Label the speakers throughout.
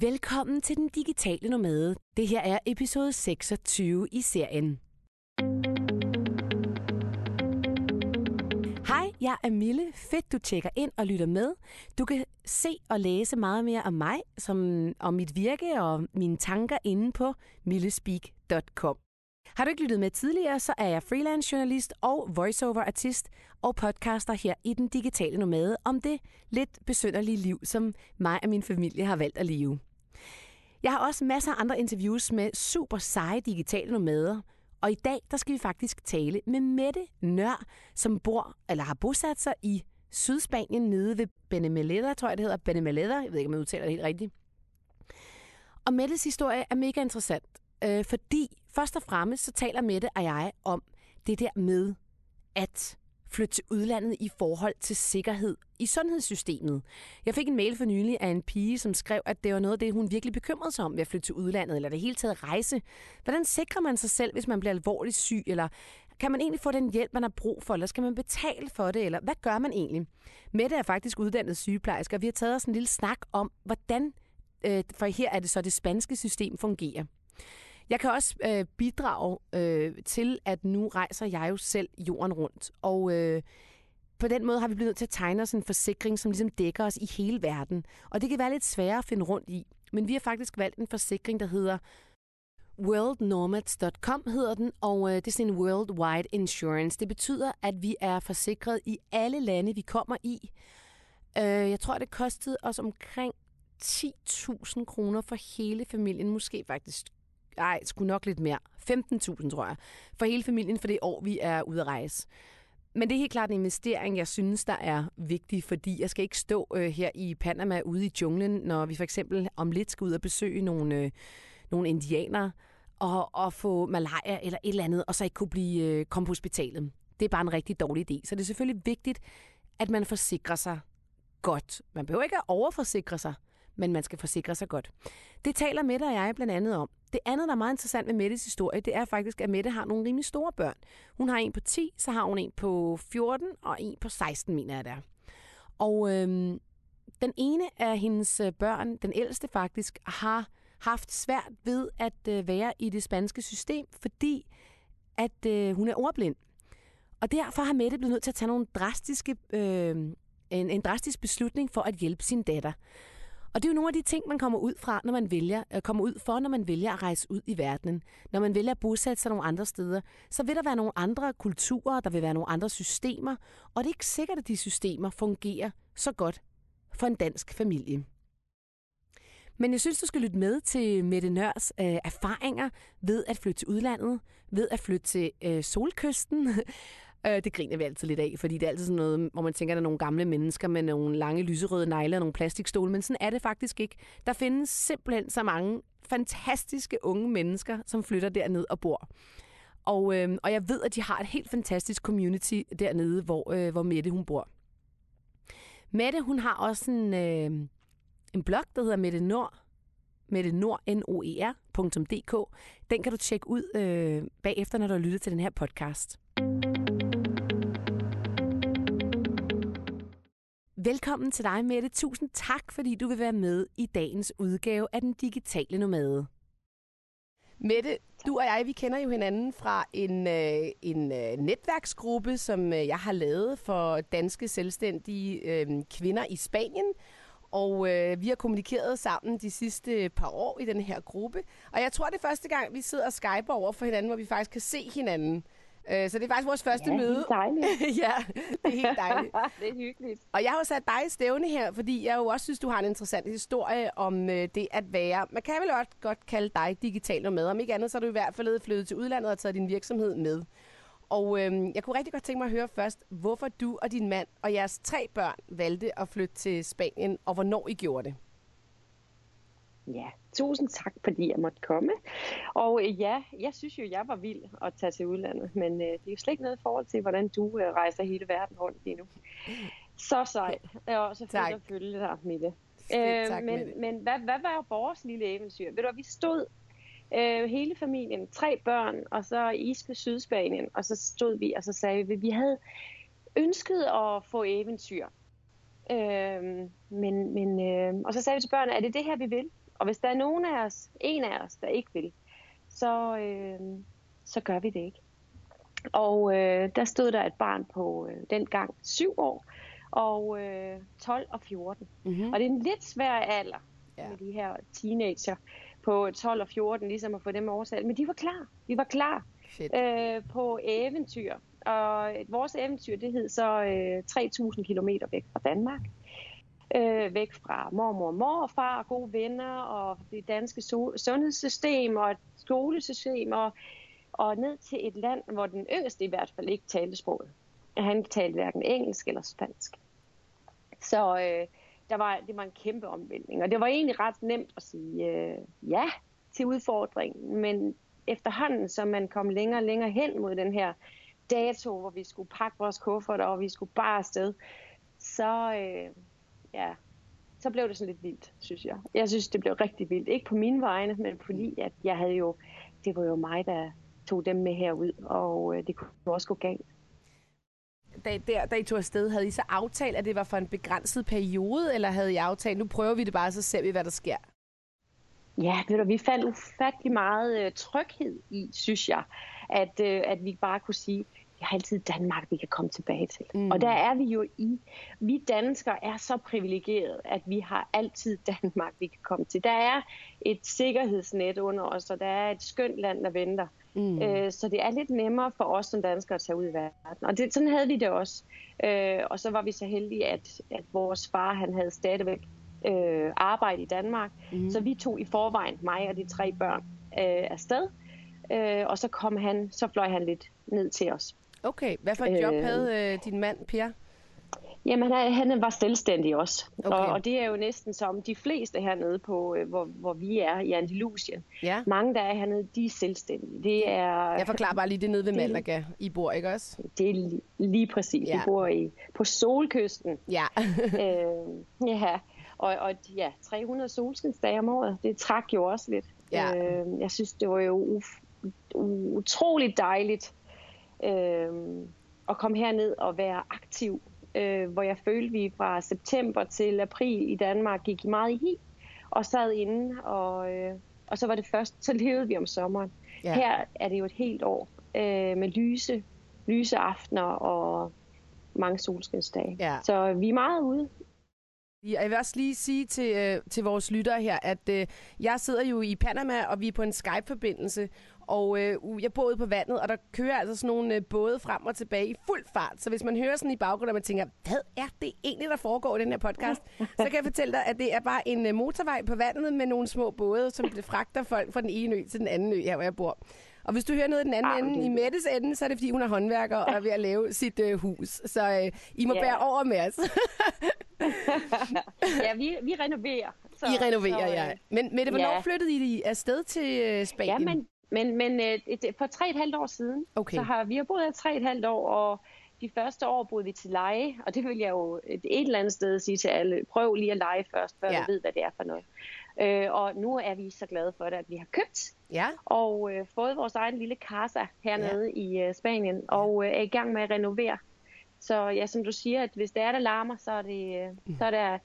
Speaker 1: Velkommen til den digitale nomade. Det her er episode 26 i serien. Hej, jeg er Mille. Fedt, du tjekker ind og lytter med. Du kan se og læse meget mere om mig, som om mit virke og mine tanker inde på millespeak.com. Har du ikke lyttet med tidligere, så er jeg freelance journalist og voiceover-artist og podcaster her i Den Digitale Nomade om det lidt besønderlige liv, som mig og min familie har valgt at leve. Jeg har også masser af andre interviews med super seje digitale nomader, og i dag der skal vi faktisk tale med Mette Nør, som bor eller har bosat sig i Sydspanien nede ved Benemeleda, tror jeg det hedder. Benemeleda, jeg ved ikke, om jeg udtaler det helt rigtigt. Og Mettes historie er mega interessant, øh, fordi først og fremmest så taler Mette og jeg om det der med at flytte til udlandet i forhold til sikkerhed i sundhedssystemet. Jeg fik en mail for nylig af en pige, som skrev, at det var noget af det, hun virkelig bekymrede sig om ved at flytte til udlandet, eller det hele taget rejse. Hvordan sikrer man sig selv, hvis man bliver alvorligt syg, eller kan man egentlig få den hjælp, man har brug for, eller skal man betale for det, eller hvad gør man egentlig? Mette er faktisk uddannet sygeplejerske, og vi har taget os en lille snak om, hvordan, øh, for her er det så det spanske system fungerer. Jeg kan også øh, bidrage øh, til, at nu rejser jeg jo selv jorden rundt. Og øh, på den måde har vi blevet nødt til at tegne os en forsikring, som ligesom dækker os i hele verden. Og det kan være lidt sværere at finde rundt i. Men vi har faktisk valgt en forsikring, der hedder worldnomads.com hedder den, og øh, det er sådan en worldwide insurance. Det betyder, at vi er forsikret i alle lande, vi kommer i. Øh, jeg tror, det kostede os omkring 10.000 kroner for hele familien, måske faktisk ej, sgu nok lidt mere. 15.000, tror jeg. For hele familien for det år, vi er ude at rejse. Men det er helt klart en investering, jeg synes, der er vigtig, fordi jeg skal ikke stå øh, her i Panama ude i junglen, når vi for eksempel om lidt skal ud og besøge nogle, øh, nogle indianere og, og få malaria eller et eller andet, og så ikke kunne blive, øh, komme på hospitalet. Det er bare en rigtig dårlig idé. Så det er selvfølgelig vigtigt, at man forsikrer sig godt. Man behøver ikke at overforsikre sig, men man skal forsikre sig godt. Det taler Mette og jeg blandt andet om. Det andet, der er meget interessant med Mettes historie, det er faktisk, at Mette har nogle rimelig store børn. Hun har en på 10, så har hun en på 14 og en på 16, mener jeg der. Og øhm, den ene af hendes øh, børn, den ældste faktisk, har haft svært ved at øh, være i det spanske system, fordi at øh, hun er ordblind. Og derfor har Mette blevet nødt til at tage nogle drastiske, øh, en, en drastisk beslutning for at hjælpe sin datter. Og det er jo nogle af de ting, man kommer ud fra, når man vælger, øh, kommer ud for, når man vælger at rejse ud i verdenen. Når man vælger at bosætte sig nogle andre steder, så vil der være nogle andre kulturer, der vil være nogle andre systemer, og det er ikke sikkert, at de systemer fungerer så godt for en dansk familie. Men jeg synes, du skal lytte med til Mette Nørs øh, erfaringer ved at flytte til udlandet, ved at flytte til øh, solkysten, Øh, det griner vi altid lidt af, fordi det er altid sådan noget, hvor man tænker, at der er nogle gamle mennesker med nogle lange lyserøde negle og nogle plastikstole, men sådan er det faktisk ikke. Der findes simpelthen så mange fantastiske unge mennesker, som flytter derned og bor. Og, øh, og jeg ved, at de har et helt fantastisk community dernede, hvor, øh, hvor Mette hun bor. Mette, hun har også en, øh, en blog, der hedder Mette Nord, Mette Nord, n o e -R Den kan du tjekke ud øh, bagefter, når du har lyttet til den her podcast. Velkommen til dig, Mette. Tusind tak, fordi du vil være med i dagens udgave af Den Digitale Nomade. Mette, du og jeg, vi kender jo hinanden fra en, øh, en øh, netværksgruppe, som øh, jeg har lavet for danske selvstændige øh, kvinder i Spanien. Og øh, vi har kommunikeret sammen de sidste par år i den her gruppe. Og jeg tror, det er første gang, vi sidder og skyper over for hinanden, hvor vi faktisk kan se hinanden. Øh, så det er faktisk vores første
Speaker 2: ja,
Speaker 1: møde.
Speaker 2: Det er dejligt.
Speaker 1: ja, det er helt dejligt.
Speaker 2: det er hyggeligt.
Speaker 1: Og jeg har jo sat dig i stævne her, fordi jeg jo også synes, du har en interessant historie om øh, det at være. Man kan vel også godt kalde dig digital med. Om ikke andet, så er du i hvert fald flyttet til udlandet og taget din virksomhed med. Og øh, jeg kunne rigtig godt tænke mig at høre først, hvorfor du og din mand og jeres tre børn valgte at flytte til Spanien, og hvornår I gjorde det.
Speaker 2: Ja, tusind tak, fordi jeg måtte komme. Og øh, ja, jeg synes jo, jeg var vild at tage til udlandet, men øh, det er jo slet ikke noget i forhold til, hvordan du øh, rejser hele verden rundt lige nu. Så sejt. Det er også fedt at følge dig, Mille. Øh, tak, men Mille. men hvad, hvad var vores lille eventyr? Ved du, vi stod øh, hele familien, tre børn, og så is på Sydspanien, og så stod vi, og så sagde vi, vi havde ønsket at få eventyr. Øh, men, men, øh, og så sagde vi til børnene, er det det her, vi vil? Og hvis der er nogen af os, en af os, der ikke vil, så, øh, så gør vi det ikke. Og øh, der stod der et barn på øh, dengang 7 år, og øh, 12 og 14. Mm-hmm. Og det er en lidt svær alder ja. med de her teenager på 12 og 14, ligesom at få dem oversat. Men de var klar. Vi var klar øh, på eventyr. Og vores eventyr, det hed så øh, 3.000 km væk fra Danmark. Øh, væk fra mormor og morfar og gode venner og det danske so- sundhedssystem og skolesystem og, og ned til et land, hvor den yngste i hvert fald ikke talte sproget. Han talte hverken engelsk eller spansk. Så øh, der var, det var en kæmpe omvæltning, og det var egentlig ret nemt at sige øh, ja til udfordringen, men efterhånden, som man kom længere og længere hen mod den her dato, hvor vi skulle pakke vores kufferter, og vi skulle bare afsted, så, øh, ja, så blev det sådan lidt vildt, synes jeg. Jeg synes, det blev rigtig vildt. Ikke på mine vegne, men fordi at jeg havde jo, det var jo mig, der tog dem med herud, og øh, det kunne også gå galt
Speaker 3: da, der, da I tog afsted, havde I så aftalt, at det var for en begrænset periode, eller havde I aftalt, nu prøver vi det bare, så ser vi, hvad der sker?
Speaker 2: Ja, ved du, vi fandt ufattelig meget øh, tryghed i, synes jeg, at, øh, at vi bare kunne sige, vi har altid Danmark, vi kan komme tilbage til. Mm. Og der er vi jo i. Vi danskere er så privilegerede, at vi har altid Danmark, vi kan komme til. Der er et sikkerhedsnet under os, og der er et skønt land, der venter. Mm. Øh, så det er lidt nemmere for os som danskere at tage ud i verden. Og det, sådan havde vi det også. Øh, og så var vi så heldige, at, at vores far han havde stadigvæk øh, arbejde i Danmark. Mm. Så vi tog i forvejen, mig og de tre børn, øh, afsted. Øh, og så kom han, så fløj han lidt ned til os.
Speaker 3: Okay, hvad for et job øh, havde øh, din mand, Per?
Speaker 2: Jamen, han, han var selvstændig også. Okay. Og, og det er jo næsten som de fleste hernede, på, øh, hvor, hvor vi er i Andalusien. Ja. Mange, der er hernede, de er selvstændige. Det er,
Speaker 3: Jeg forklarer bare lige det nede ved Malaga, I bor, ikke også?
Speaker 2: Det er lige, lige præcis. Ja. Vi bor i, på solkysten.
Speaker 3: Ja.
Speaker 2: øh, ja. Og, og ja, 300 solskinsdage om året, det trak jo også lidt. Ja. Øh, jeg synes, det var jo uf- utroligt dejligt øh, at komme herned og være aktiv øh, hvor jeg følte, vi fra september til april i Danmark gik meget i hi og sad inde, og, øh, og så var det først, så levede vi om sommeren. Ja. Her er det jo et helt år øh, med lyse, lyse aftener og mange solskinsdage. Ja. Så vi er meget ude.
Speaker 3: Jeg vil også lige sige til, øh, til vores lyttere her, at øh, jeg sidder jo i Panama, og vi er på en Skype-forbindelse, og øh, jeg bor ude på vandet, og der kører altså sådan nogle øh, både frem og tilbage i fuld fart. Så hvis man hører sådan i baggrunden, og man tænker, hvad er det egentlig, der foregår i den her podcast? så kan jeg fortælle dig, at det er bare en øh, motorvej på vandet med nogle små både, som fragter folk fra den ene ø til den anden ø, her hvor jeg bor. Og hvis du hører noget i den anden ah, ende, i Mettes ende, så er det fordi, hun er håndværker og er ved at lave sit øh, hus. Så øh, I må yeah. bære over med os.
Speaker 2: ja, vi, vi renoverer.
Speaker 3: Så, I renoverer, så, ja. Øh, men Mette, hvornår ja. flyttede I afsted til øh, Spanien?
Speaker 2: Ja, men, men, øh, et, for tre et halvt år siden, okay. så har vi har boet her tre et halvt år, og de første år boede vi til leje, og det vil jeg jo et, et eller andet sted sige til alle, prøv lige at lege først, før ja. du ved, hvad det er for noget. Øh, og nu er vi så glade for det, at vi har købt ja. og øh, fået vores egen lille casa hernede ja. i øh, Spanien, og øh, er i gang med at renovere. Så ja, som du siger, at hvis det er, der larmer, så er, det, øh, mm. så er der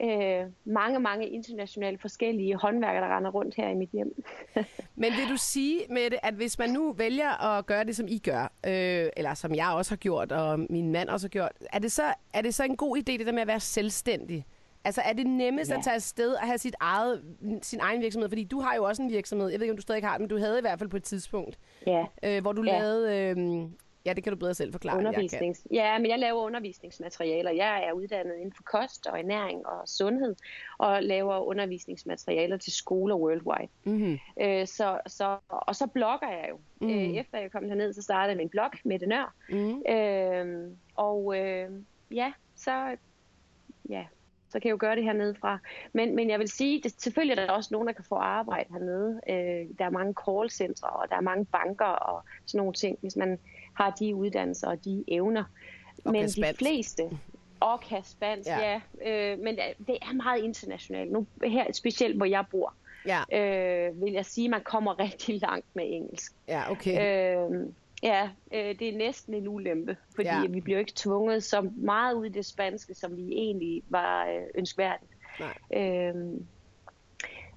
Speaker 2: øh, mange, mange internationale forskellige håndværkere, der render rundt her i mit hjem.
Speaker 3: Men vil du sige med det, at hvis man nu vælger at gøre det, som I gør, øh, eller som jeg også har gjort, og min mand også har gjort, er det så, er det så en god idé, det der med at være selvstændig? Altså er det nemmest ja. at tage afsted og have sit eget, sin egen virksomhed? Fordi du har jo også en virksomhed. Jeg ved ikke, om du stadig har den, men du havde i hvert fald på et tidspunkt, ja. øh, hvor du ja. lavede... Øh, Ja, det kan du bedre selv forklare.
Speaker 2: Undervisnings. Ja, men jeg laver undervisningsmaterialer. Jeg er uddannet inden for kost og ernæring og sundhed, og laver undervisningsmaterialer til skoler worldwide. Mm-hmm. Øh, så, så, og så blogger jeg jo. Mm. Øh, efter jeg kom herned, så startede jeg min blog, med Nør. Mm. Øh, og øh, ja, så ja, så kan jeg jo gøre det hernede fra. Men, men jeg vil sige, at selvfølgelig er der også nogen, der kan få arbejde hernede. Øh, der er mange callcentre, og der er mange banker og sådan nogle ting, hvis man har de uddannelser og de evner.
Speaker 3: Og
Speaker 2: men
Speaker 3: de
Speaker 2: fleste, og kan spansk, ja. ja øh, men det er meget internationalt. Nu her, specielt hvor jeg bor, ja. øh, vil jeg sige, at man kommer rigtig langt med engelsk.
Speaker 3: Ja, okay. Øh,
Speaker 2: Ja, øh, det er næsten en ulempe, fordi ja. vi bliver ikke tvunget så meget ud i det spanske, som vi egentlig var øh, ønskværdigt. Nej. Øhm,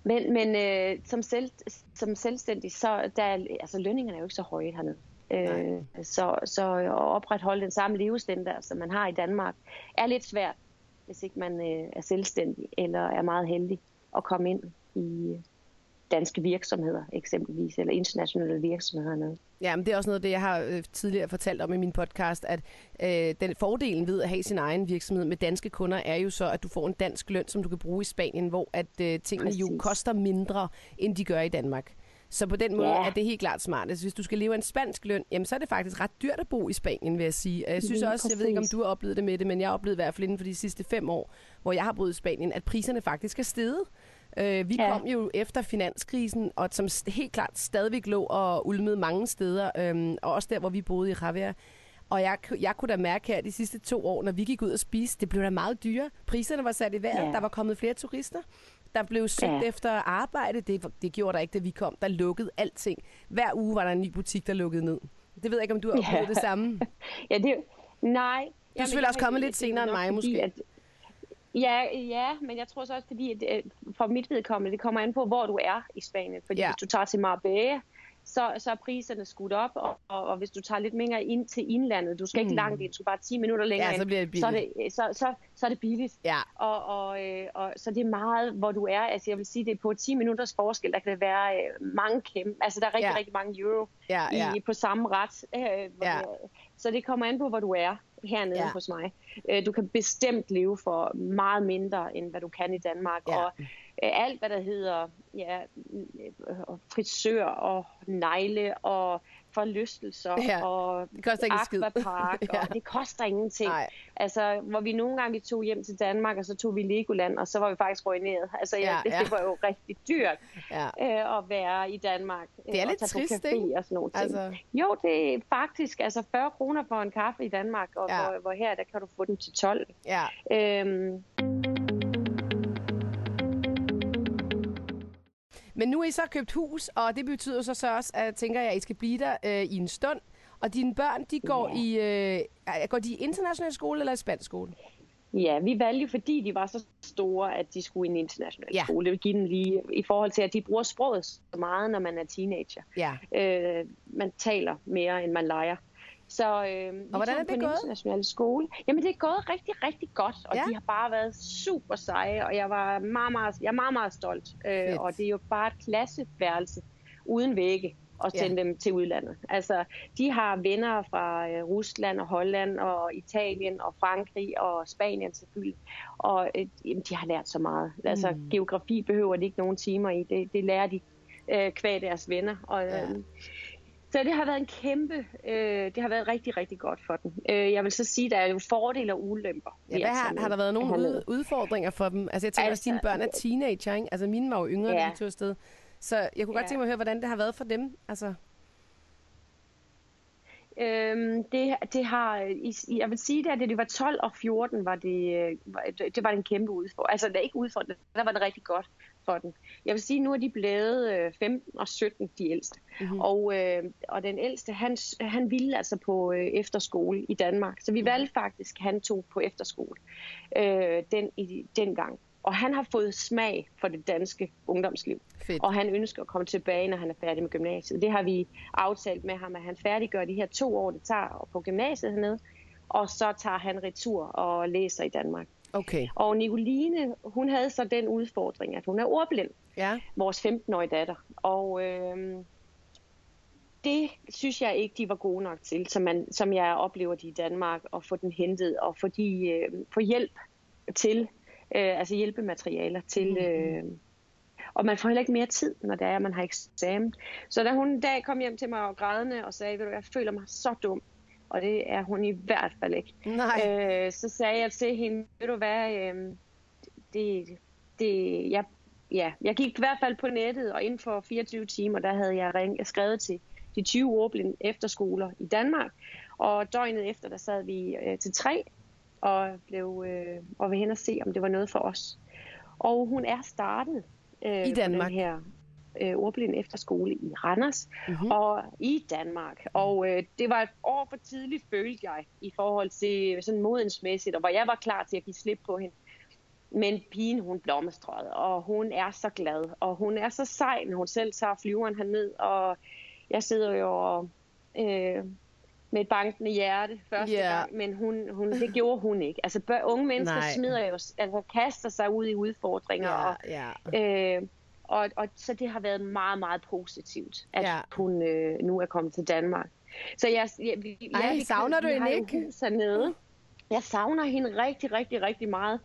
Speaker 2: Men, men øh, som, selv, som selvstændig, så der, altså, lønningerne er jo ikke så høje hernede. Øh, så, så at opretholde den samme levestandard, som man har i Danmark, er lidt svært, hvis ikke man øh, er selvstændig eller er meget heldig at komme ind i danske virksomheder eksempelvis, eller internationale virksomheder. Noget.
Speaker 3: Ja, men det er også noget af det, jeg har øh, tidligere fortalt om i min podcast, at øh, den fordelen ved at have sin egen virksomhed med danske kunder er jo så, at du får en dansk løn, som du kan bruge i Spanien, hvor at øh, tingene Præcis. jo koster mindre, end de gør i Danmark. Så på den måde ja. er det helt klart smart. Altså, hvis du skal leve af en spansk løn, jamen, så er det faktisk ret dyrt at bo i Spanien, vil jeg sige. Jeg synes også, jeg ved ikke, om du har oplevet det med det, men jeg har oplevet i hvert fald inden for de sidste fem år, hvor jeg har boet i Spanien, at priserne faktisk er steget. Øh, vi ja. kom jo efter finanskrisen, og som helt klart stadigvæk lå og ulmede mange steder, øh, og også der, hvor vi boede i Javier. Og jeg, jeg kunne da mærke her de sidste to år, når vi gik ud og spiste, det blev da meget dyre. Priserne var sat i vejret, ja. der var kommet flere turister. Der blev søgt ja. efter arbejde. Det, det gjorde der ikke, da vi kom. Der lukkede alting. Hver uge var der en ny butik, der lukkede ned. Det ved jeg ikke, om du har oplevet ja. det samme.
Speaker 2: ja, det, nej.
Speaker 3: Du er selvfølgelig også kommet lidt senere end mig, måske. At,
Speaker 2: Ja, ja, men jeg tror så også, fordi at, øh, for mit vedkommende, det kommer an på, hvor du er i Spanien. Fordi ja. hvis du tager til Marbella, så, så er priserne skudt op, og, og, og hvis du tager lidt længere ind til indlandet, du skal mm. ikke langt ind, du skal bare 10 minutter længere
Speaker 3: ja, så, bliver det
Speaker 2: ind, så, er det, så, så, så er det billigt.
Speaker 3: Ja.
Speaker 2: Og, og, øh, og, så det er meget, hvor du er. Altså jeg vil sige, det er på 10 minutters forskel, der kan det være øh, mange kæmpe, altså der er rigtig, ja. rigtig mange euro ja, ja. I, på samme ret. Øh, ja. det, så det kommer an på, hvor du er hernede ja. hos mig. Øh, du kan bestemt leve for meget mindre, end hvad du kan i Danmark. Ja. Og alt, hvad der hedder ja, øh, frisør og negle og forlystelser ja, og
Speaker 3: det koster ikke
Speaker 2: akvapark, ja. og det koster ingenting. Nej. Altså, hvor vi nogle gange vi tog hjem til Danmark, og så tog vi Legoland, og så var vi faktisk ruineret. Altså, ja, ja, det, det var jo rigtig dyrt ja. øh, at være i Danmark.
Speaker 3: Det er lidt trist, ikke?
Speaker 2: Og sådan nogle ting. Altså... Jo, det er faktisk altså 40 kroner for en kaffe i Danmark, og ja. hvor, hvor her, der kan du få den til 12.
Speaker 3: Ja. Øhm, Men nu er I så købt hus, og det betyder så, så også, at jeg tænker, at I skal blive der øh, i en stund. Og dine børn, de går ja. i øh, går de i international skole eller i spansk skole?
Speaker 2: Ja, vi valgte fordi de var så store, at de skulle i en international ja. skole. Det vil give dem lige i forhold til, at de bruger sproget så meget, når man er teenager.
Speaker 3: Ja.
Speaker 2: Øh, man taler mere, end man leger. Så øh,
Speaker 3: og hvordan er det gået?
Speaker 2: internationale skole. Jamen det er gået rigtig, rigtig godt, og ja. de har bare været super seje, og jeg var meget, meget, jeg er meget, meget stolt. Øh, og det er jo bare et klasseværelse uden vægge og sende ja. dem til udlandet. Altså, de har venner fra øh, Rusland og Holland og Italien og Frankrig og Spanien selvfølgelig. Og øh, de har lært så meget. Altså, mm. geografi behøver de ikke nogen timer i. Det, det lærer de øh, kvæg deres venner. Og, ja. Så det har været en kæmpe, øh, det har været rigtig, rigtig godt for dem. Øh, jeg vil så sige, at der er jo fordele og ulemper.
Speaker 3: Ja, hvad har, har der været nogle ud, udfordringer for dem? Altså jeg tænker altså, også, at dine børn er teenager, ikke? Altså mine var jo yngre, ja. de tog afsted. Så jeg kunne godt tænke mig at høre, hvordan det har været for dem. Altså.
Speaker 2: Øhm, det, det har, jeg vil sige, at det, det var 12 og 14, var det, det var en kæmpe udfordring. Altså, det er ikke udfordring, der var det rigtig godt for den. Jeg vil sige, at nu er de blevet 15 og 17, de ældste. Mm-hmm. Og, øh, og den ældste, han, han ville altså på øh, efterskole i Danmark. Så vi mm-hmm. valgte faktisk, at han tog på efterskole øh, den, i, den gang. Og han har fået smag for det danske ungdomsliv. Fedt. Og han ønsker at komme tilbage, når han er færdig med gymnasiet. Det har vi aftalt med ham, at han færdiggør de her to år, det tager på gymnasiet hernede. Og så tager han retur og læser i Danmark.
Speaker 3: Okay.
Speaker 2: Og Nicoline, hun havde så den udfordring, at hun er ordblind.
Speaker 3: Ja.
Speaker 2: Vores 15-årige datter. Og øh, det synes jeg ikke, de var gode nok til, som, man, som jeg oplever de i Danmark, at få den hentet og få, de, øh, få hjælp til, øh, altså hjælpematerialer til... Øh, og man får heller ikke mere tid, når det er, at man har eksamen. Så da hun en dag kom hjem til mig og grædende og sagde, ved du, jeg føler mig så dum, og det er hun i hvert fald ikke.
Speaker 3: Nej.
Speaker 2: Øh, så sagde jeg til hende, ved du hvad, øh, det, det, jeg, ja, jeg gik i hvert fald på nettet, og inden for 24 timer, der havde jeg ring, skrevet til de 20 ordblinde efterskoler i Danmark. Og døgnet efter, der sad vi øh, til tre og blev øh, og vil hen og se, om det var noget for os. Og hun er startet
Speaker 3: øh, I Danmark.
Speaker 2: På den her øh, ordblind efterskole i Randers mm-hmm. og i Danmark. Og øh, det var et år for tidligt, følte jeg, i forhold til sådan modensmæssigt, og hvor jeg var klar til at give slip på hende. men pigen, hun blomstrede, og hun er så glad, og hun er så sej, når hun selv tager flyveren herned, og jeg sidder jo og, øh, med et bankende hjerte første
Speaker 3: Ja.
Speaker 2: gang, men hun, hun, det gjorde hun ikke. Altså bør, unge mennesker
Speaker 3: Nej.
Speaker 2: smider jo, altså kaster sig ud i udfordringer, og,
Speaker 3: ja, ja.
Speaker 2: øh, og, og så det har været meget, meget positivt, at
Speaker 3: Ja.
Speaker 2: hun øh, nu er kommet til Danmark. Så jeg, jeg, vi,
Speaker 3: Ej,
Speaker 2: ja, vi,
Speaker 3: savner du
Speaker 2: vi
Speaker 3: hende
Speaker 2: har jo
Speaker 3: ikke?
Speaker 2: hus hernede. Jeg savner hende rigtig, rigtig, rigtig meget.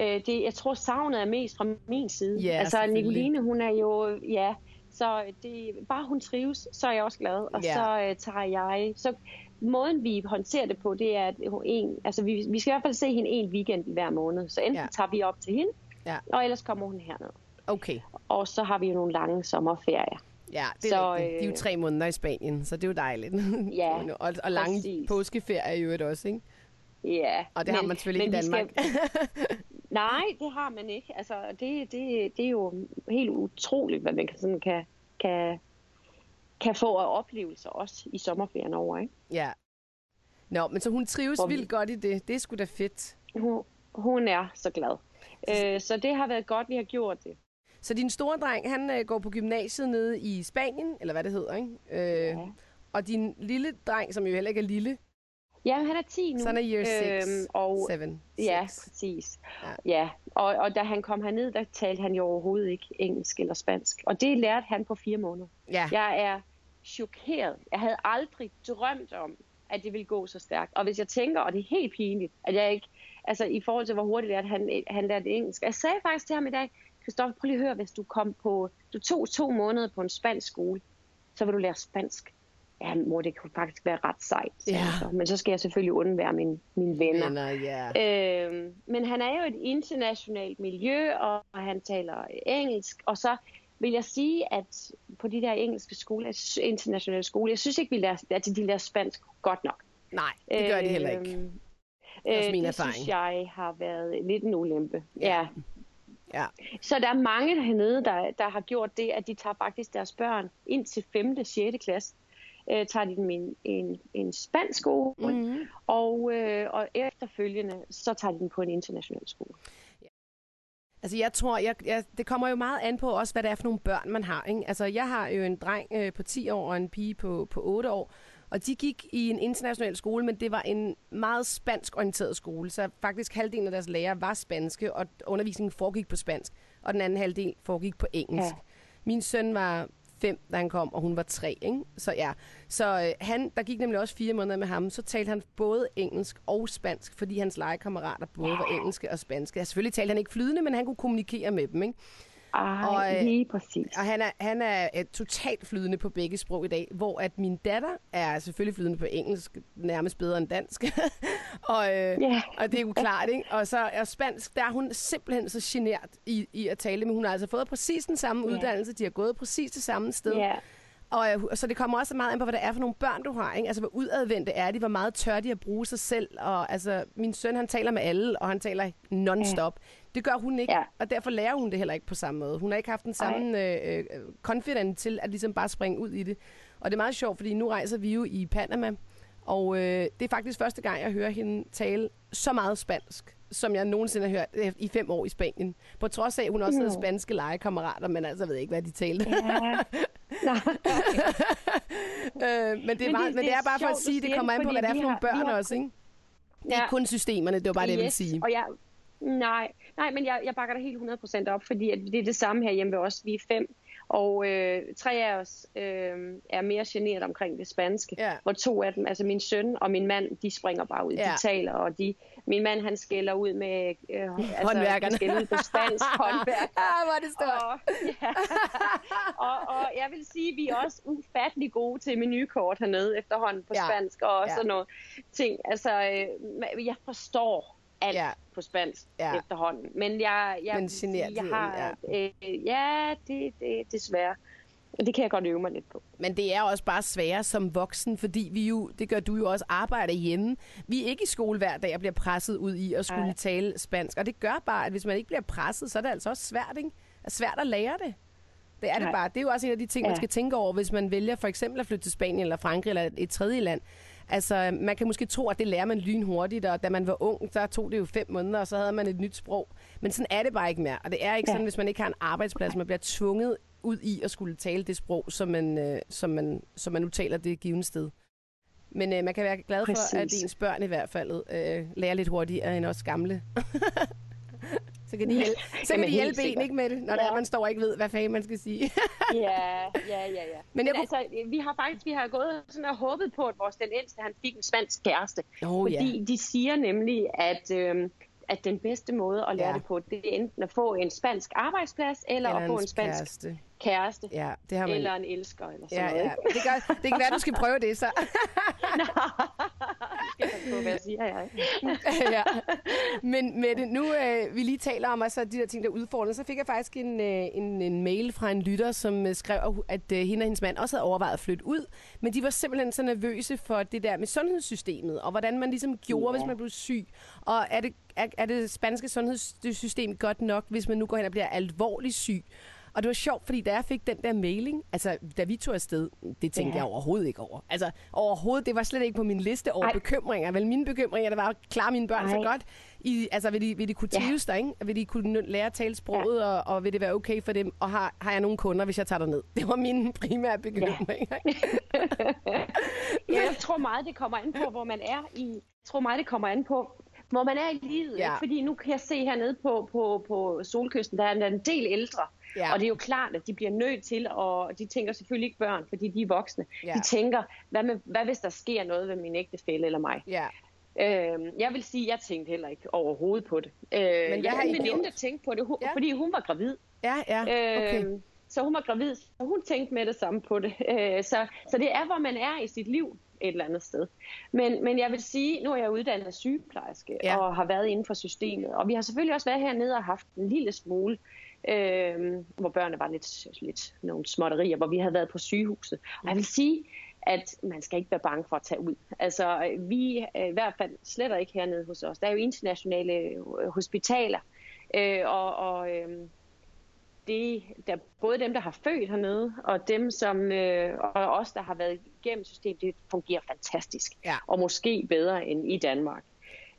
Speaker 2: Øh, det, jeg tror, savnet er mest fra min side.
Speaker 3: Ja,
Speaker 2: altså. Nicoline, hun er jo, ja, så det, bare hun trives, så er jeg også glad. Og
Speaker 3: Ja.
Speaker 2: så øh, tager jeg, så måden vi håndterer det på, det er, at hun en, altså vi, vi skal i hvert fald se hende en weekend i hver måned. Så enten
Speaker 3: ja.
Speaker 2: tager vi op til hende,
Speaker 3: Ja.
Speaker 2: og ellers kommer hun herned.
Speaker 3: Okay.
Speaker 2: Og så har vi jo nogle lange sommerferier.
Speaker 3: Ja, det er
Speaker 2: Så,
Speaker 3: rigtigt. De er jo
Speaker 2: øh,
Speaker 3: tre måneder i Spanien, så det er jo dejligt.
Speaker 2: Ja,
Speaker 3: og, og lange
Speaker 2: præcis.
Speaker 3: påskeferier i øvrigt også, ikke?
Speaker 2: Ja.
Speaker 3: Og det har man selvfølgelig ikke i Danmark.
Speaker 2: Nej, det har man ikke. Altså, det, det, det er jo helt utroligt, hvad man kan, sådan kan, kan, kan få af oplevelser også i sommerferien over. Ikke?
Speaker 3: Ja. Nå, men så hun trives
Speaker 2: Hvor-
Speaker 3: vildt godt i det. Det er sgu da fedt.
Speaker 2: Hun, hun er så glad. Øh, så det har været godt, vi har gjort det.
Speaker 3: Så din store dreng, han øh, går på gymnasiet nede i Spanien, eller hvad det hedder, ikke? Øh,
Speaker 2: Ja.
Speaker 3: Og din lille dreng, som jo heller ikke er lille,
Speaker 2: Ja, han er 10 nu.
Speaker 3: så han er year 6,
Speaker 2: Øhm, og,
Speaker 3: 7,
Speaker 2: Ja,
Speaker 3: 6.
Speaker 2: præcis.
Speaker 3: Ja.
Speaker 2: Ja, ja. Og, og da han kom herned, der talte han jo overhovedet ikke engelsk eller spansk. Og det lærte han på fire måneder.
Speaker 3: Ja,
Speaker 2: Jeg er chokeret. Jeg havde aldrig drømt om, at det ville gå så stærkt. Og hvis jeg tænker, og det er helt pinligt, at jeg ikke, altså i forhold til hvor hurtigt det er, at han, han lærte engelsk. Jeg sagde faktisk til ham i dag, Kristoffer, prøv lige at høre, hvis du kom på, du tog to måneder på en spansk skole, så vil du lære spansk. Ja, mor, det kunne faktisk være ret sejt. sagde
Speaker 3: Ja.
Speaker 2: han så. Men så skal jeg selvfølgelig undvære mine, mine venner.
Speaker 3: venner, ja.
Speaker 2: Øhm, men han er jo et internationalt miljø, og han taler engelsk. Og så vil jeg sige, at på de der engelske skoler, internationale skoler, jeg synes ikke, vi lærer, at de lærer spansk godt nok.
Speaker 3: Nej, det gør de heller ikke.
Speaker 2: Øhm,
Speaker 3: er også
Speaker 2: øh,
Speaker 3: min
Speaker 2: det
Speaker 3: erfaring.
Speaker 2: synes jeg har været lidt en ulempe.
Speaker 3: Ja.
Speaker 2: Ja.
Speaker 3: Ja.
Speaker 2: Så der er mange hernede, der, der har gjort det, at de tager faktisk deres børn ind til 5. og 6. klasse. Øh, tager de dem i en, en, en spansk skole, mm.
Speaker 3: Mm-hmm.
Speaker 2: og, øh, og efterfølgende, så tager de dem på en international skole.
Speaker 3: Altså jeg tror, jeg, jeg, det kommer jo meget an på også, hvad det er for nogle børn, man har. Ikke? Altså jeg har jo en dreng øh, på 10 år og en pige på, på 8 år, og de gik i en international skole, men det var en meget spansk orienteret skole, så faktisk halvdelen af deres lærere var spanske, og undervisningen foregik på spansk, og den anden halvdel foregik på engelsk.
Speaker 2: Ja.
Speaker 3: Min søn var fem, da han kom, og hun var tre, ikke? Så ja, så øh, han, der gik nemlig også fire måneder med ham, så talte han både engelsk og spansk, fordi hans legekammerater både var engelske og spanske. Ja, selvfølgelig talte han ikke flydende, men han kunne kommunikere med dem, ikke?
Speaker 2: Ej,
Speaker 3: Og, øh,
Speaker 2: lige præcis.
Speaker 3: Og han er, han er øh, totalt flydende på begge sprog i dag, hvor at min datter er selvfølgelig flydende på engelsk, nærmest bedre end dansk. og, øh,
Speaker 2: Ja.
Speaker 3: og det er jo klart, ikke? Og så er spansk, der er hun simpelthen så genert i, i at tale, men hun har altså fået præcis den samme
Speaker 2: Ja.
Speaker 3: uddannelse, de har gået præcis det samme sted.
Speaker 2: Ja,
Speaker 3: Og øh, så det kommer også meget an på, hvad det er for nogle børn, du har. Ikke? Altså, hvor udadvendte er de? Hvor meget tør de at bruge sig selv? Og altså, min søn, han taler med alle, og han taler non-stop. Det gør hun ikke,
Speaker 2: Ja.
Speaker 3: og derfor lærer hun det heller ikke på samme måde. Hun har ikke haft den samme øh, øh, confident til at ligesom bare springe ud i det. Og det er meget sjovt, fordi nu rejser vi jo i Panama, og øh, det er faktisk første gang, jeg hører hende tale så meget spansk, som jeg nogensinde har hørt øh, i fem år i Spanien. På trods af, at hun også havde spanske legekammerater, men altså jeg ved ikke, hvad de talte.
Speaker 2: ja. Nej.
Speaker 3: Øh, men det er,
Speaker 2: det-
Speaker 3: meget, men det
Speaker 2: det er
Speaker 3: bare for at sige, det kommer
Speaker 2: det,
Speaker 3: an på, hvad det er for nogle børn
Speaker 2: har-
Speaker 3: også, ikke? Det er ikke kun systemerne, det var bare det, jeg ville sige.
Speaker 2: Og jeg, nej, nej, men jeg, jeg bakker dig helt 100% op, fordi at det er det samme her hjemme ved os. Vi er fem, og øh, tre af os øh, er mere generet omkring det spanske.
Speaker 3: Ja.
Speaker 2: Hvor to af dem, altså min søn og min mand, de springer bare ud.
Speaker 3: Ja.
Speaker 2: De taler, og de, min mand han skælder ud med... Øh, altså, skælder ud på spansk håndværk.
Speaker 3: Ah, hvor er det stort.
Speaker 2: Og, ja. og, og jeg vil sige, at vi er også ufattelig gode til menukort hernede efterhånden på
Speaker 3: Ja.
Speaker 2: spansk og
Speaker 3: Ja.
Speaker 2: sådan noget ting. Altså, øh, jeg forstår alt
Speaker 3: Ja.
Speaker 2: på spansk
Speaker 3: Ja.
Speaker 2: efterhånden. Men jeg, jeg,
Speaker 3: Men
Speaker 2: jeg har, ja, øh, ja det, det desværre. Og det kan jeg godt øve mig lidt på.
Speaker 3: Men det er også bare sværere som voksen, fordi vi jo, det gør du jo også, arbejder hjemme. Vi er ikke i skole hver dag og bliver presset ud i at skulle
Speaker 2: Nej.
Speaker 3: tale spansk. Og det gør bare, at hvis man ikke bliver presset, så er det altså også svært, ikke? Det er svært at lære det. Det er det
Speaker 2: Nej.
Speaker 3: bare. Det er jo også en af de ting, man
Speaker 2: Ja.
Speaker 3: skal tænke over, hvis man vælger for eksempel at flytte til Spanien eller Frankrig eller et tredje land. Altså, man kan måske tro, at det lærer man lynhurtigt, og da man var ung, så tog det jo fem måneder, og så havde man et nyt sprog. Men sådan er det bare ikke mere. Og det er ikke ja. sådan, hvis man ikke har en arbejdsplads, man bliver tvunget ud i at skulle tale det sprog, som man, øh, som man, som man nu taler det givende sted. Men øh, man kan være glad Præcis. for, at ens børn i hvert fald øh, lærer lidt hurtigere end os gamle. så kan de hjælpe, så kan de hjælpe en ikke med det, når ja. der, man står og ikke ved, hvad fanden man skal sige.
Speaker 2: ja, ja, ja, ja. Men, Men jeg altså, vi har faktisk vi har gået sådan og håbet på, at vores den ældste, han fik en spansk kæreste. Oh, fordi ja. de siger nemlig, at... Øh, at den bedste måde at lære ja. det på, det er enten at få en spansk arbejdsplads, eller, eller at få en spansk kæreste. Kæreste.
Speaker 3: Ja, det har man...
Speaker 2: Eller en elsker, eller sådan ja,
Speaker 3: noget. Ja. Det, gør, det kan være, du skal prøve det, så.
Speaker 2: Nå, det skal på, hvad jeg siger, jeg.
Speaker 3: ja. Men med det, nu øh, vi lige taler om altså, de der ting, der udfordrer, så fik jeg faktisk en, øh, en, en mail fra en lytter, som øh, skrev, at øh, hende og hendes mand også havde overvejet at flytte ud, men de var simpelthen så nervøse for det der med sundhedssystemet, og hvordan man ligesom gjorde, ja. hvis man blev syg. Og er det er, er det spanske sundhedssystem godt nok, hvis man nu går hen og bliver alvorligt syg? Og det var sjovt, fordi da jeg fik den der mailing, altså da vi tog afsted, det tænkte ja. jeg overhovedet ikke over. Altså overhovedet, det var slet ikke på min liste over Ej. bekymringer. Vel mine bekymringer, det var at klare mine børn Ej. så godt. I, altså vil de, vil de kunne trives ja. der, ikke? Vil de kunne lære at tale sproget, ja. og, og vil det være okay for dem? Og har, har jeg nogle kunder, hvis jeg tager ned? Det var mine primære bekymringer. Ja.
Speaker 2: ja, jeg tror meget, det kommer an på, hvor man er i... Jeg tror meget, det kommer an på, hvor man er i livet. Ja. Ikke? Fordi nu kan jeg se hernede på, på, på Solkysten, der er en del ældre. Ja. Og det er jo klart, at de bliver nødt til, og de tænker selvfølgelig ikke børn, fordi de er voksne. Ja. De tænker, hvad, med, hvad hvis der sker noget ved min ægtefælle eller mig? Ja. Øh, jeg vil sige, at jeg tænkte heller ikke overhovedet på det. Øh, Men jeg har en veninde, der tænkte på det, hun, ja. fordi hun var gravid.
Speaker 3: Ja, ja, okay. Øh,
Speaker 2: så hun var gravid, og hun tænkte med det samme på det. Øh, så, så det er, hvor man er i sit liv et eller andet sted. Men, men jeg vil sige, nu er jeg uddannet sygeplejerske ja. og har været inden for systemet. Og vi har selvfølgelig også været hernede og haft en lille smule, øh, hvor børnene var lidt, lidt nogle småtterier, hvor vi havde været på sygehuset. Og jeg vil sige, at man skal ikke være bange for at tage ud. Altså, vi er i hvert fald slet ikke hernede hos os. Der er jo internationale øh, hospitaler, øh, og, og øh, det, der, både dem, der har født hernede, og dem, som øh, og os, der har været igennem systemet, det fungerer fantastisk. Ja. Og måske bedre end i Danmark.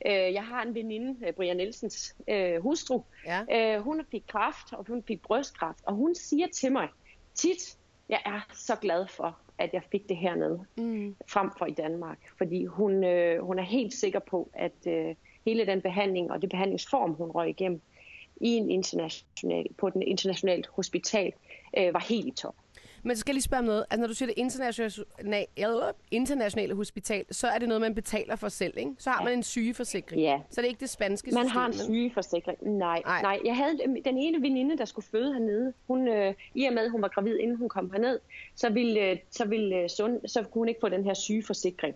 Speaker 2: Øh, jeg har en veninde, øh, Brian Nielsens øh, hustru. Ja. Øh, hun fik kræft, og hun fik brystkræft. Og hun siger til mig tit, jeg er så glad for, at jeg fik det hernede, mm. frem for i Danmark. Fordi hun, øh, hun er helt sikker på, at øh, hele den behandling og det behandlingsform, hun røg igennem, i en international, på den internationalt hospital øh, var helt i top.
Speaker 3: Men så skal jeg lige spørge om noget. Altså, når du siger det internationale, internationale hospital, så er det noget, man betaler for selv, ikke? Så har ja. man en sygeforsikring. Ja. Så er det ikke det spanske
Speaker 2: Man
Speaker 3: system,
Speaker 2: har en sygeforsikring. Nej, nej. nej. Jeg havde den ene veninde, der skulle føde hernede. Hun, øh, I og med, hun var gravid, inden hun kom herned, så ville, øh, så ville øh, sund, så kunne hun ikke få den her sygeforsikring.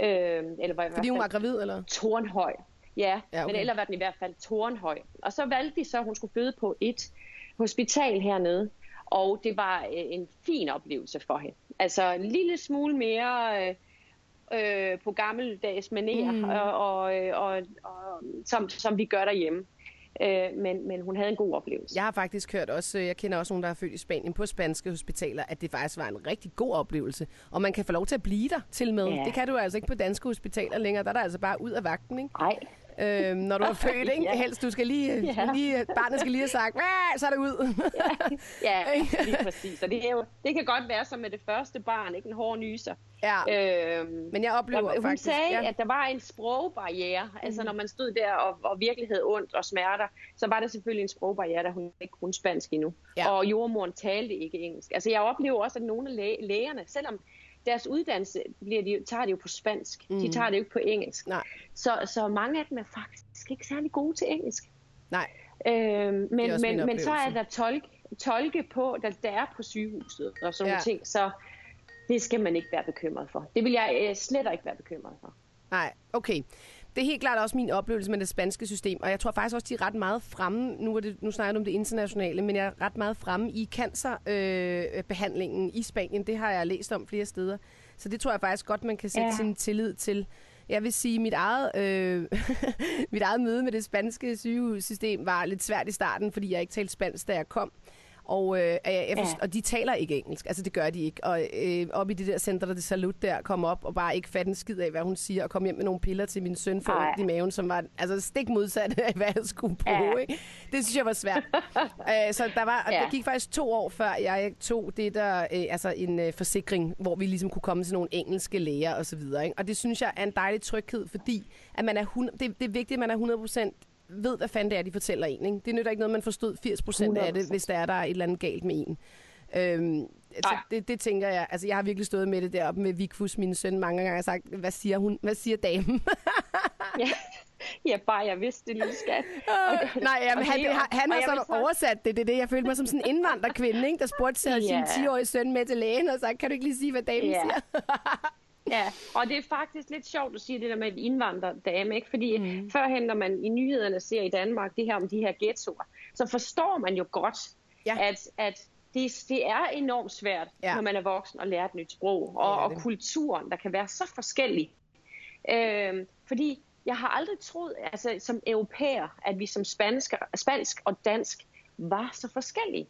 Speaker 3: Øh, eller var Fordi hun var gravid, eller?
Speaker 2: Tornhøj. Ja, ja okay. men ellers var den i hvert fald tårnhøj. Og så valgte de så, at hun skulle føde på et hospital hernede. Og det var øh, en fin oplevelse for hende. Altså en lille smule mere øh, øh, på gammeldags manér, mm. og, og, og, og, som, som vi gør derhjemme. Øh, men, men hun havde en god oplevelse.
Speaker 3: Jeg har faktisk hørt også, jeg kender også nogen, der er født i Spanien på spanske hospitaler, at det faktisk var en rigtig god oplevelse. Og man kan få lov til at blive der til med. Ja. Det kan du altså ikke på danske hospitaler længere. Der er der altså bare ud af vagten, ikke?
Speaker 2: Nej
Speaker 3: øh, når du er født, ikke? ja. Helst, du skal lige, ja. lige, barnet skal lige have sagt, så er det ud.
Speaker 2: ja, ja lige præcis. Og det, er jo, det kan godt være som med det første barn, ikke en hård nyser.
Speaker 3: Ja. Øhm, Men jeg oplever
Speaker 2: der,
Speaker 3: hun
Speaker 2: faktisk... Hun sagde, ja. at der var en sprogbarriere. Mm. Altså, mhm. når man stod der og, og virkelig havde ondt og smerter, så var der selvfølgelig en sprogbarriere, da hun ikke kunne spansk endnu. Ja. Og jordmoren talte ikke engelsk. Altså, jeg oplever også, at nogle af læ- lægerne, selvom deres uddannelse bliver de, tager de jo på spansk. Mm. De tager det jo ikke på engelsk. Nej. Så, så mange af dem er faktisk ikke særlig gode til engelsk.
Speaker 3: Nej.
Speaker 2: Øhm, men, men, men så er der tolk, tolke på, der, der er på sygehuset og sådan ja. nogle ting. Så det skal man ikke være bekymret for. Det vil jeg øh, slet ikke være bekymret for.
Speaker 3: Nej, okay. Det er helt klart også min oplevelse med det spanske system, og jeg tror faktisk også, de er ret meget fremme, nu, er det, nu snakker du om det internationale, men jeg er ret meget fremme i cancerbehandlingen øh, i Spanien. Det har jeg læst om flere steder. Så det tror jeg faktisk godt, man kan sætte ja. sin tillid til. Jeg vil sige, mit eget, øh, mit eget møde med det spanske sygehussystem var lidt svært i starten, fordi jeg ikke talte spansk, da jeg kom. Og, øh, jeg forst- ja. og de taler ikke engelsk, altså det gør de ikke. Og øh, op i det der center, der det salut der, kom op og bare ikke fatte en skid af, hvad hun siger, og kom hjem med nogle piller til min søn for ondt i maven, som var altså stik modsat af, hvad jeg skulle bruge. Ja. Ikke? Det synes jeg var svært. øh, så der, var, ja. der gik faktisk to år, før jeg tog det der, øh, altså en øh, forsikring, hvor vi ligesom kunne komme til nogle engelske læger og så videre. Ikke? Og det synes jeg er en dejlig tryghed, fordi at man er 100, det, det er vigtigt, at man er 100 ved, hvad fanden det er, de fortæller en. Ikke? Det nytter ikke noget, man forstod 80 procent af det, hvis der er der er et eller andet galt med en. Øhm, altså, det, det tænker jeg. Altså, jeg har virkelig stået med det deroppe med Vigfus, min søn, mange gange og sagt, hvad siger hun? Hvad siger damen?
Speaker 2: ja. Ja, bare jeg vidste det, lille skat.
Speaker 3: Uh, nej, jamen, han, det, han har så så... oversat det. Det det. Jeg følte mig som sådan en indvandrerkvinde, ikke? der spurgte sig yeah. sin 10-årige søn med til lægen og sagde, kan du ikke lige sige, hvad damen yeah. siger?
Speaker 2: Ja, og det er faktisk lidt sjovt at sige det der med indvandrerdame, ikke? fordi mm. førhen, når man i nyhederne ser i Danmark det her om de her ghettoer, så forstår man jo godt, ja. at, at det, det er enormt svært, ja. når man er voksen og lærer et nyt sprog, og, ja, og kulturen, der kan være så forskellig. Øhm, fordi jeg har aldrig troet, altså som europæer, at vi som spansk, spansk og dansk var så forskellige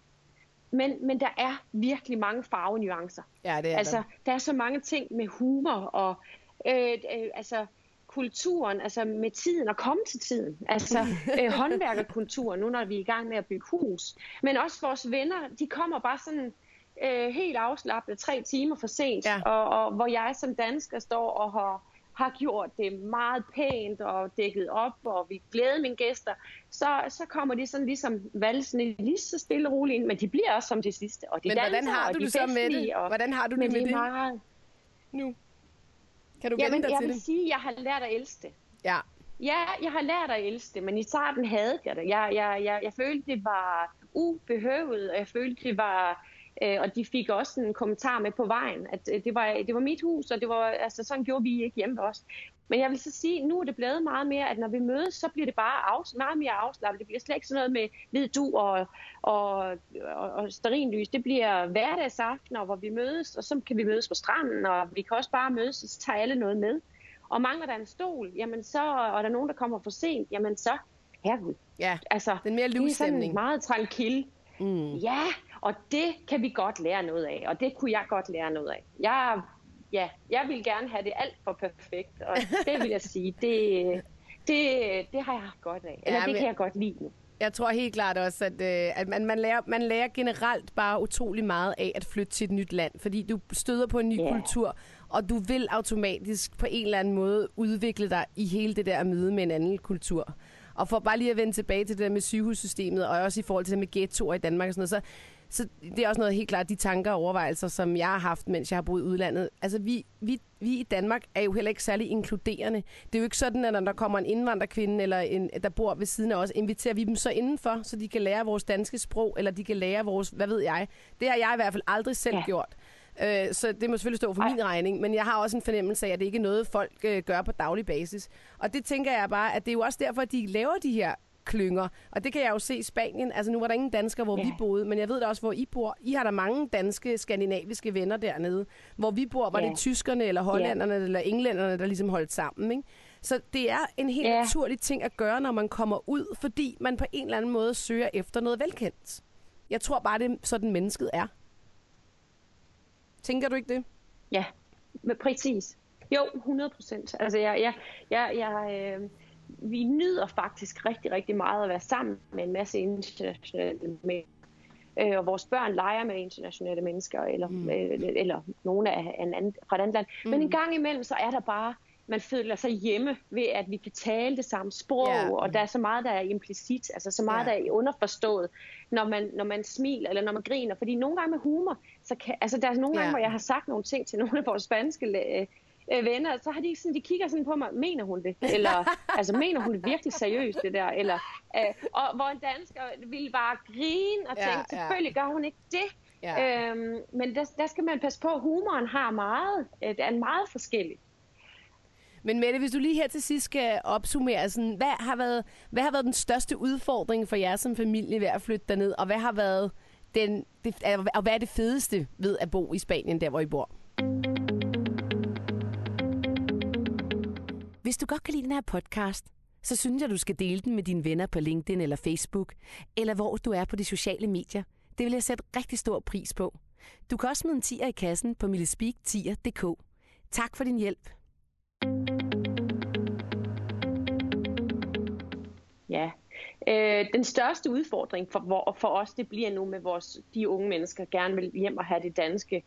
Speaker 2: men, men der er virkelig mange farvenuancer.
Speaker 3: Ja, det er
Speaker 2: altså, der. der er så mange ting med humor og øh, øh, altså, kulturen, altså med tiden og komme til tiden. Altså øh, håndværkerkulturen, nu når vi er i gang med at bygge hus. Men også vores venner, de kommer bare sådan øh, helt afslappet tre timer for sent. Ja. Og, og hvor jeg som dansker står og har har gjort det meget pænt og dækket op, og vi glæder mine gæster, så, så kommer de sådan ligesom valsende lige så stille og roligt ind, men de bliver også som det sidste. Og de
Speaker 3: men
Speaker 2: danser,
Speaker 3: hvordan har du det så med det? Og, hvordan har du det med det? Meget... Nu. Kan du
Speaker 2: Jamen,
Speaker 3: dig
Speaker 2: jeg
Speaker 3: til
Speaker 2: vil det? sige, at jeg har lært at elske det.
Speaker 3: Ja.
Speaker 2: Ja, jeg har lært at elske det, men i starten havde jeg det. Jeg, jeg, jeg, jeg følte, det var ubehøvet, og jeg følte, det var Øh, og de fik også en kommentar med på vejen, at øh, det var, det var mit hus, og det var, altså, sådan gjorde vi ikke hjemme os. Men jeg vil så sige, nu er det blevet meget mere, at når vi mødes, så bliver det bare af, meget mere afslappet. Det bliver slet ikke sådan noget med hvid du og, og, og, og sterinlys. Det bliver hverdagsaftener, hvor vi mødes, og så kan vi mødes på stranden, og vi kan også bare mødes, og så tager alle noget med. Og mangler der en stol, jamen så, og der er nogen, der kommer for sent, jamen så, herregud.
Speaker 3: Ja, altså, den mere
Speaker 2: Det er sådan meget tranquil. Mm. Ja, og det kan vi godt lære noget af, og det kunne jeg godt lære noget af. Jeg, ja, jeg vil gerne have det alt for perfekt, og det vil jeg sige, det, det, det har jeg haft godt af. Eller ja, det kan jeg godt lide nu.
Speaker 3: Jeg tror helt klart også, at, øh, at man, man, lærer, man lærer generelt bare utrolig meget af at flytte til et nyt land, fordi du støder på en ny yeah. kultur, og du vil automatisk på en eller anden måde udvikle dig i hele det der møde med en anden kultur. Og for bare lige at vende tilbage til det der med sygehussystemet, og også i forhold til det med ghettoer i Danmark og sådan noget, så så det er også noget helt klart, de tanker og overvejelser, som jeg har haft, mens jeg har boet i udlandet. Altså, vi, vi, vi i Danmark er jo heller ikke særlig inkluderende. Det er jo ikke sådan, at når der kommer en indvandrerkvinde, eller en, der bor ved siden af os, inviterer vi dem så indenfor, så de kan lære vores danske sprog, eller de kan lære vores, hvad ved jeg. Det har jeg i hvert fald aldrig selv ja. gjort. Øh, så det må selvfølgelig stå for Ej. min regning, men jeg har også en fornemmelse af, at det ikke er noget, folk øh, gør på daglig basis. Og det tænker jeg bare, at det er jo også derfor, at de laver de her klynger. Og det kan jeg jo se i Spanien. Altså nu var der ingen danskere, hvor ja. vi boede, men jeg ved da også, hvor I bor. I har der mange danske, skandinaviske venner dernede. Hvor vi bor, var ja. det tyskerne, eller hollænderne, ja. eller englænderne, der ligesom holdt sammen, ikke? Så det er en helt ja. naturlig ting at gøre, når man kommer ud, fordi man på en eller anden måde søger efter noget velkendt. Jeg tror bare, det er sådan mennesket er. Tænker du ikke det?
Speaker 2: Ja, præcis. Jo, 100 procent. Altså, jeg, jeg, jeg, jeg, øh, vi nyder faktisk rigtig, rigtig meget at være sammen med en masse internationale mennesker. Øh, og vores børn leger med internationale mennesker, eller, mm. øh, eller nogen af en anden, fra et andet land. Mm. Men en gang imellem, så er der bare, man føler sig hjemme ved, at vi kan tale det samme sprog, yeah. og der er så meget, der er implicit, altså så meget, yeah. der er underforstået, når man, når man smiler, eller når man griner. Fordi nogle gange med humor, så kan, altså der er nogle gange, yeah. hvor jeg har sagt nogle ting til nogle af vores spanske øh, venner, så har de sådan, de kigger sådan på mig, mener hun det? Eller, altså, mener hun det virkelig seriøst, det der? Eller, øh, og hvor en dansker ville bare grine og tænke, ja, ja. selvfølgelig gør hun ikke det. Ja. Øhm, men der, der skal man passe på, humoren har meget, øh, det er meget forskelligt.
Speaker 3: Men Mette, hvis du lige her til sidst skal opsummere, sådan, hvad, har været, hvad har været den største udfordring for jer som familie ved at flytte derned, og hvad har været den, det, og hvad er det fedeste ved at bo i Spanien, der hvor I bor? Hvis du godt kan lide den her podcast, så synes jeg, du skal dele den med dine venner på LinkedIn eller Facebook, eller hvor du er på de sociale medier. Det vil jeg sætte rigtig stor pris på. Du kan også smide en tier i kassen på millespeak10.dk. Tak for din hjælp.
Speaker 2: Ja, øh, den største udfordring for, for os, det bliver nu med vores, de unge mennesker, gerne vil hjem og have det danske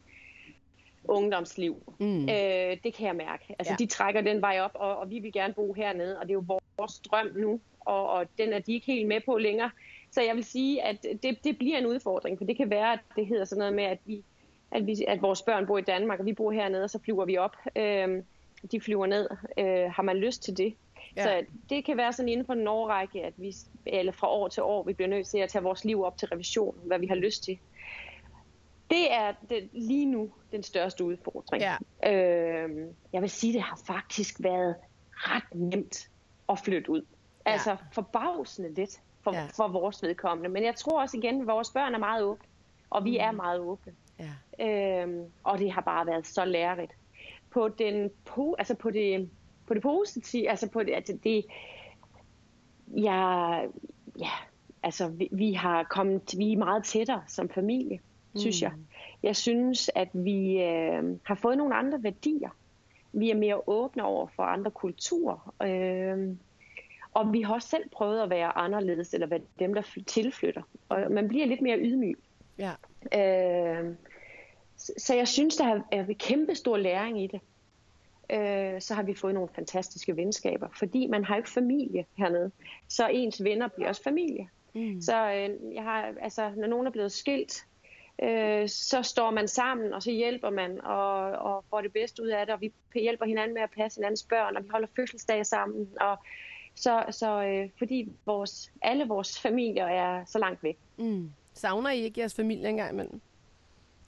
Speaker 2: ungdomsliv. Mm. Øh, det kan jeg mærke. Altså, ja. de trækker den vej op, og, og vi vil gerne bo hernede, og det er jo vores drøm nu, og, og den er de ikke helt med på længere. Så jeg vil sige, at det, det bliver en udfordring, for det kan være, at det hedder sådan noget med, at, vi, at, vi, at vores børn bor i Danmark, og vi bor hernede, og så flyver vi op. Øh, de flyver ned. Øh, har man lyst til det? Ja. Så det kan være sådan inden for en årrække, at vi, eller fra år til år, vi bliver nødt til at tage vores liv op til revision, hvad vi har lyst til. Det er det, lige nu den største udfordring. Ja. Øh, jeg vil sige, det har faktisk været ret nemt at flytte ud. Ja. Altså forbavsende lidt for, ja. for vores vedkommende. Men jeg tror også igen, at vores børn er meget åbne, og vi mm. er meget åbne. Ja. Øhm, og det har bare været så lærerigt. På, den, på, altså på, det, på det positive, altså på det, altså det ja, ja, altså vi, vi har kommet, vi er meget tættere som familie. Synes jeg. Jeg synes, at vi øh, har fået nogle andre værdier. Vi er mere åbne over for andre kulturer. Øh, og vi har også selv prøvet at være anderledes, eller være dem, der tilflytter. Og man bliver lidt mere ydmyg. Ja. Øh, så jeg synes, der er kæmpe stor læring i det. Øh, så har vi fået nogle fantastiske venskaber, fordi man har jo ikke familie hernede. Så ens venner bliver også familie. Mm. Så øh, jeg har, altså, når nogen er blevet skilt, øh, så står man sammen, og så hjælper man, og, og får det bedste ud af det, og vi hjælper hinanden med at passe hinandens børn, og vi holder fødselsdage sammen, og så, så øh, fordi vores, alle vores familier er så langt væk.
Speaker 3: Mm. Savner I ikke jeres familie engang imellem?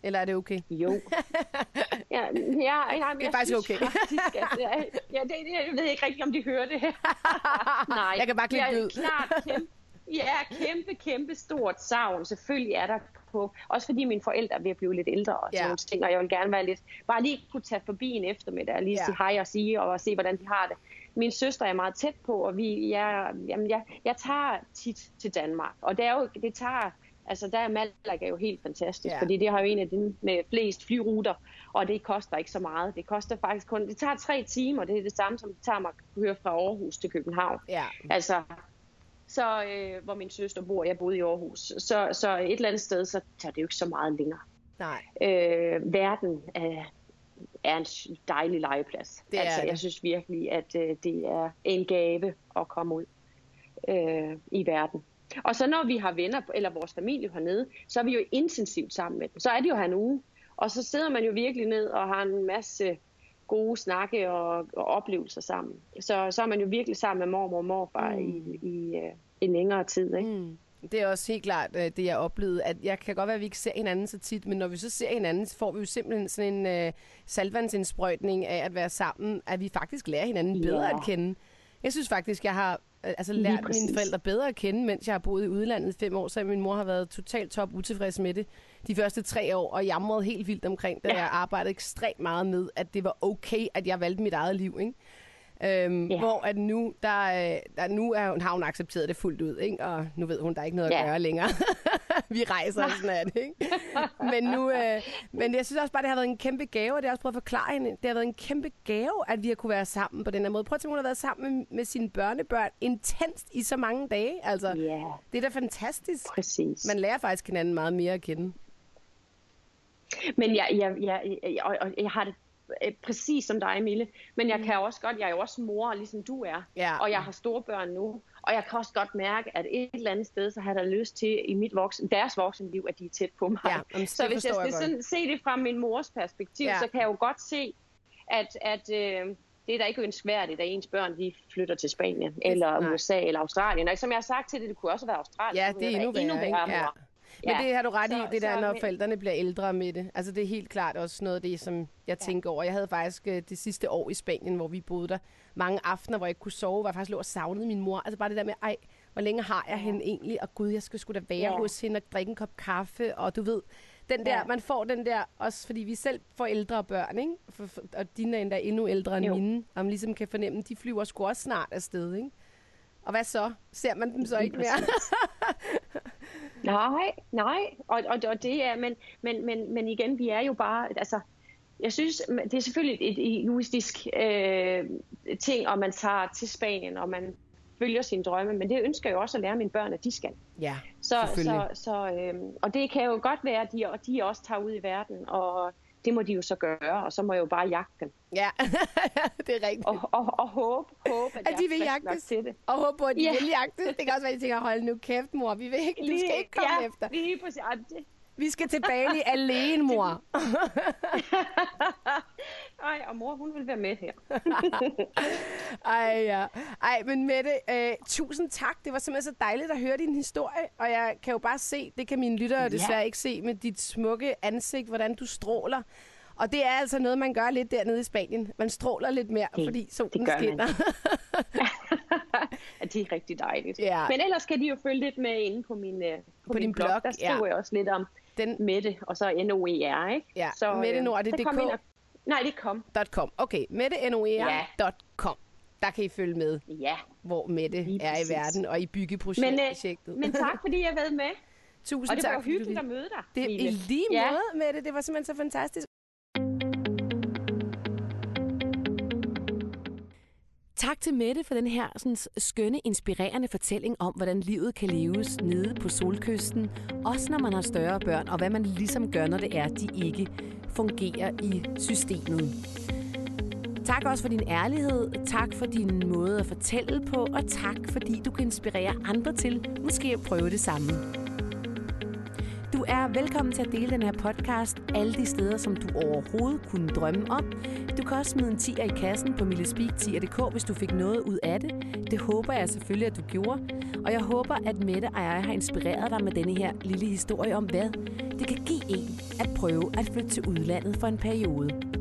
Speaker 3: Eller er det okay?
Speaker 2: Jo. ja, ja, ja,
Speaker 3: det er faktisk okay. Faktisk,
Speaker 2: at, ja, det, jeg ved ikke rigtig, om de hører det.
Speaker 3: Nej, jeg kan bare klippe det ud.
Speaker 2: Klart, kæmpe, ja, kæmpe, kæmpe stort savn. Selvfølgelig er der på. Også fordi mine forældre er ved at blive lidt ældre og sådan ja. nogle ting, og jeg vil gerne være lidt, bare lige kunne tage forbi en eftermiddag og lige ja. sige hej og sige, og se, hvordan de har det. Min søster er meget tæt på, og vi, jeg, jamen, jeg, jeg tager tit til Danmark, og det, er jo, det tager Altså der er Malaga jo helt fantastisk, ja. fordi det har jo en af de med flest flyruter, og det koster ikke så meget. Det koster faktisk kun, det tager tre timer, det er det samme som det tager mig at køre fra Aarhus til København. Ja. Altså, så øh, hvor min søster bor, jeg boede i Aarhus, så, så et eller andet sted, så tager det jo ikke så meget længere. Nej. Øh, verden er, er en dejlig legeplads. Det altså, det. jeg synes virkelig, at øh, det er en gave at komme ud øh, i verden. Og så når vi har venner, eller vores familie hernede, så er vi jo intensivt sammen med dem. Så er det jo her en uge. Og så sidder man jo virkelig ned og har en masse gode snakke og, og oplevelser sammen. Så, så er man jo virkelig sammen med mormor og morfar mm. i, i uh, en længere tid. Ikke? Mm.
Speaker 3: Det er også helt klart øh, det, jeg oplevede. At jeg kan godt være, at vi ikke ser hinanden så tit, men når vi så ser hinanden, så får vi jo simpelthen sådan en uh, salvandsindsprøjtning af at være sammen, at vi faktisk lærer hinanden bedre yeah. at kende. Jeg synes faktisk, jeg har Øh, altså lært mine forældre bedre at kende, mens jeg har boet i udlandet fem år, så min mor har været totalt top utilfreds med det de første tre år, og jamrede helt vildt omkring det. Ja. Jeg arbejdede ekstremt meget med, at det var okay, at jeg valgte mit eget liv. Ikke? Øhm, yeah. Hvor at nu, der, øh, der, nu er hun, har hun accepteret det fuldt ud, ikke? og nu ved hun, der er ikke noget yeah. at gøre længere. vi rejser og sådan noget, ikke? Men, nu, øh, men jeg synes også bare, det har været en kæmpe gave, og det har også prøvet at forklare hende. Det har været en kæmpe gave, at vi har kunne være sammen på den her måde. Prøv at tænke, hun har været sammen med, med sine børnebørn intenst i så mange dage. Altså, yeah. Det er da fantastisk.
Speaker 2: Præcis.
Speaker 3: Man lærer faktisk hinanden meget mere at kende.
Speaker 2: Men jeg, jeg, jeg, jeg, jeg, jeg har det øh, præcis som dig, Mille. Men jeg mm. kan også godt, jeg er jo også mor, ligesom du er. Ja. Og jeg har store børn nu. Og jeg kan også godt mærke, at et eller andet sted, så har der lyst til i mit voksen, deres voksenliv, at de er tæt på mig. Ja, så hvis jeg skal sådan, se det fra min mors perspektiv, ja. så kan jeg jo godt se, at, at øh, det er da ikke ønskværdigt, at ens børn de flytter til Spanien, eller Nej. USA, eller Australien. Og som jeg har sagt til det, det kunne også være Australien.
Speaker 3: Ja, det er endnu værre. Endnu værre ja. Men ja. det har du ret så, i, det der, så, når men... forældrene bliver ældre med det. Altså det er helt klart også noget af det, som jeg ja. tænker over. Jeg havde faktisk øh, det sidste år i Spanien, hvor vi boede der, mange aftener, hvor jeg ikke kunne sove, hvor jeg faktisk lå og savnede min mor. Altså bare det der med, ej, hvor længe har jeg ja. hende egentlig? Og gud, jeg skal sgu da være ja. hos hende og drikke en kop kaffe, og du ved, den der, ja. man får den der, også fordi vi selv får ældre børn, ikke? For, for, og dine er endda endnu ældre end jo. mine, og man ligesom kan fornemme, de flyver sgu også snart afsted, ikke? Og hvad så? Ser man dem så ikke mere?
Speaker 2: Nej, nej, og, og, og det er, men, men, men, men igen, vi er jo bare, altså, jeg synes, det er selvfølgelig et egoistisk øh, ting, og man tager til Spanien, og man følger sine drømme, men det ønsker jeg jo også at lære mine børn, at de skal.
Speaker 3: Ja,
Speaker 2: så, så, så, øh, Og det kan jo godt være, at de, og de også tager ud i verden, og det må de jo så gøre, og så må jeg jo bare jagte dem.
Speaker 3: Ja, det er rigtigt.
Speaker 2: Og, og, og håbe, håbe at,
Speaker 3: at de vil jagtes.
Speaker 2: til det.
Speaker 3: Og håbe på, at de ja. vil jagtes. Det kan også være, at de tænker, hold nu kæft, mor, vi vil ikke, du skal ikke komme
Speaker 2: ja,
Speaker 3: efter.
Speaker 2: lige præcis. Det,
Speaker 3: vi skal til Bali alene, mor.
Speaker 2: Ej, og mor, hun vil være med her.
Speaker 3: Ej, ja. Ej, men Mette, øh, tusind tak. Det var simpelthen så dejligt at høre din historie. Og jeg kan jo bare se, det kan mine lyttere ja. desværre ikke se, med dit smukke ansigt, hvordan du stråler. Og det er altså noget, man gør lidt dernede i Spanien. Man stråler lidt mere, det, fordi solen det gør skinner.
Speaker 2: det er rigtig dejligt.
Speaker 3: Ja.
Speaker 2: Men ellers kan de jo følge lidt med inde på min, øh, på, på min, din blog. blog. Der skriver ja. jeg også lidt om den... Mette, og så N-O-E-R, ikke?
Speaker 3: Ja,
Speaker 2: så,
Speaker 3: Mette Nord, er det DK? Og...
Speaker 2: Nej, det kom.
Speaker 3: .com. Okay, mettenoer.com. Der kan I følge med,
Speaker 2: ja.
Speaker 3: hvor Mette Lige er præcis. i verden og i byggeprojektet.
Speaker 2: Men, øh, men tak, fordi jeg været med.
Speaker 3: Tusind
Speaker 2: og det
Speaker 3: tak.
Speaker 2: var hyggeligt at møde dig.
Speaker 3: Det er i lige ja. måde, Mette. Det var simpelthen så fantastisk. Tak til Mette for den her sådan, skønne, inspirerende fortælling om, hvordan livet kan leves nede på solkysten, også når man har større børn, og hvad man ligesom gør, når det er, de ikke fungerer i systemet. Tak også for din ærlighed, tak for din måde at fortælle på, og tak fordi du kan inspirere andre til måske at prøve det samme. Er velkommen til at dele den her podcast alle de steder, som du overhovedet kunne drømme om. Du kan også smide en 10'er i kassen på millespeak10.dk, hvis du fik noget ud af det. Det håber jeg selvfølgelig, at du gjorde. Og jeg håber, at Mette og jeg har inspireret dig med denne her lille historie om, hvad det kan give en at prøve at flytte til udlandet for en periode.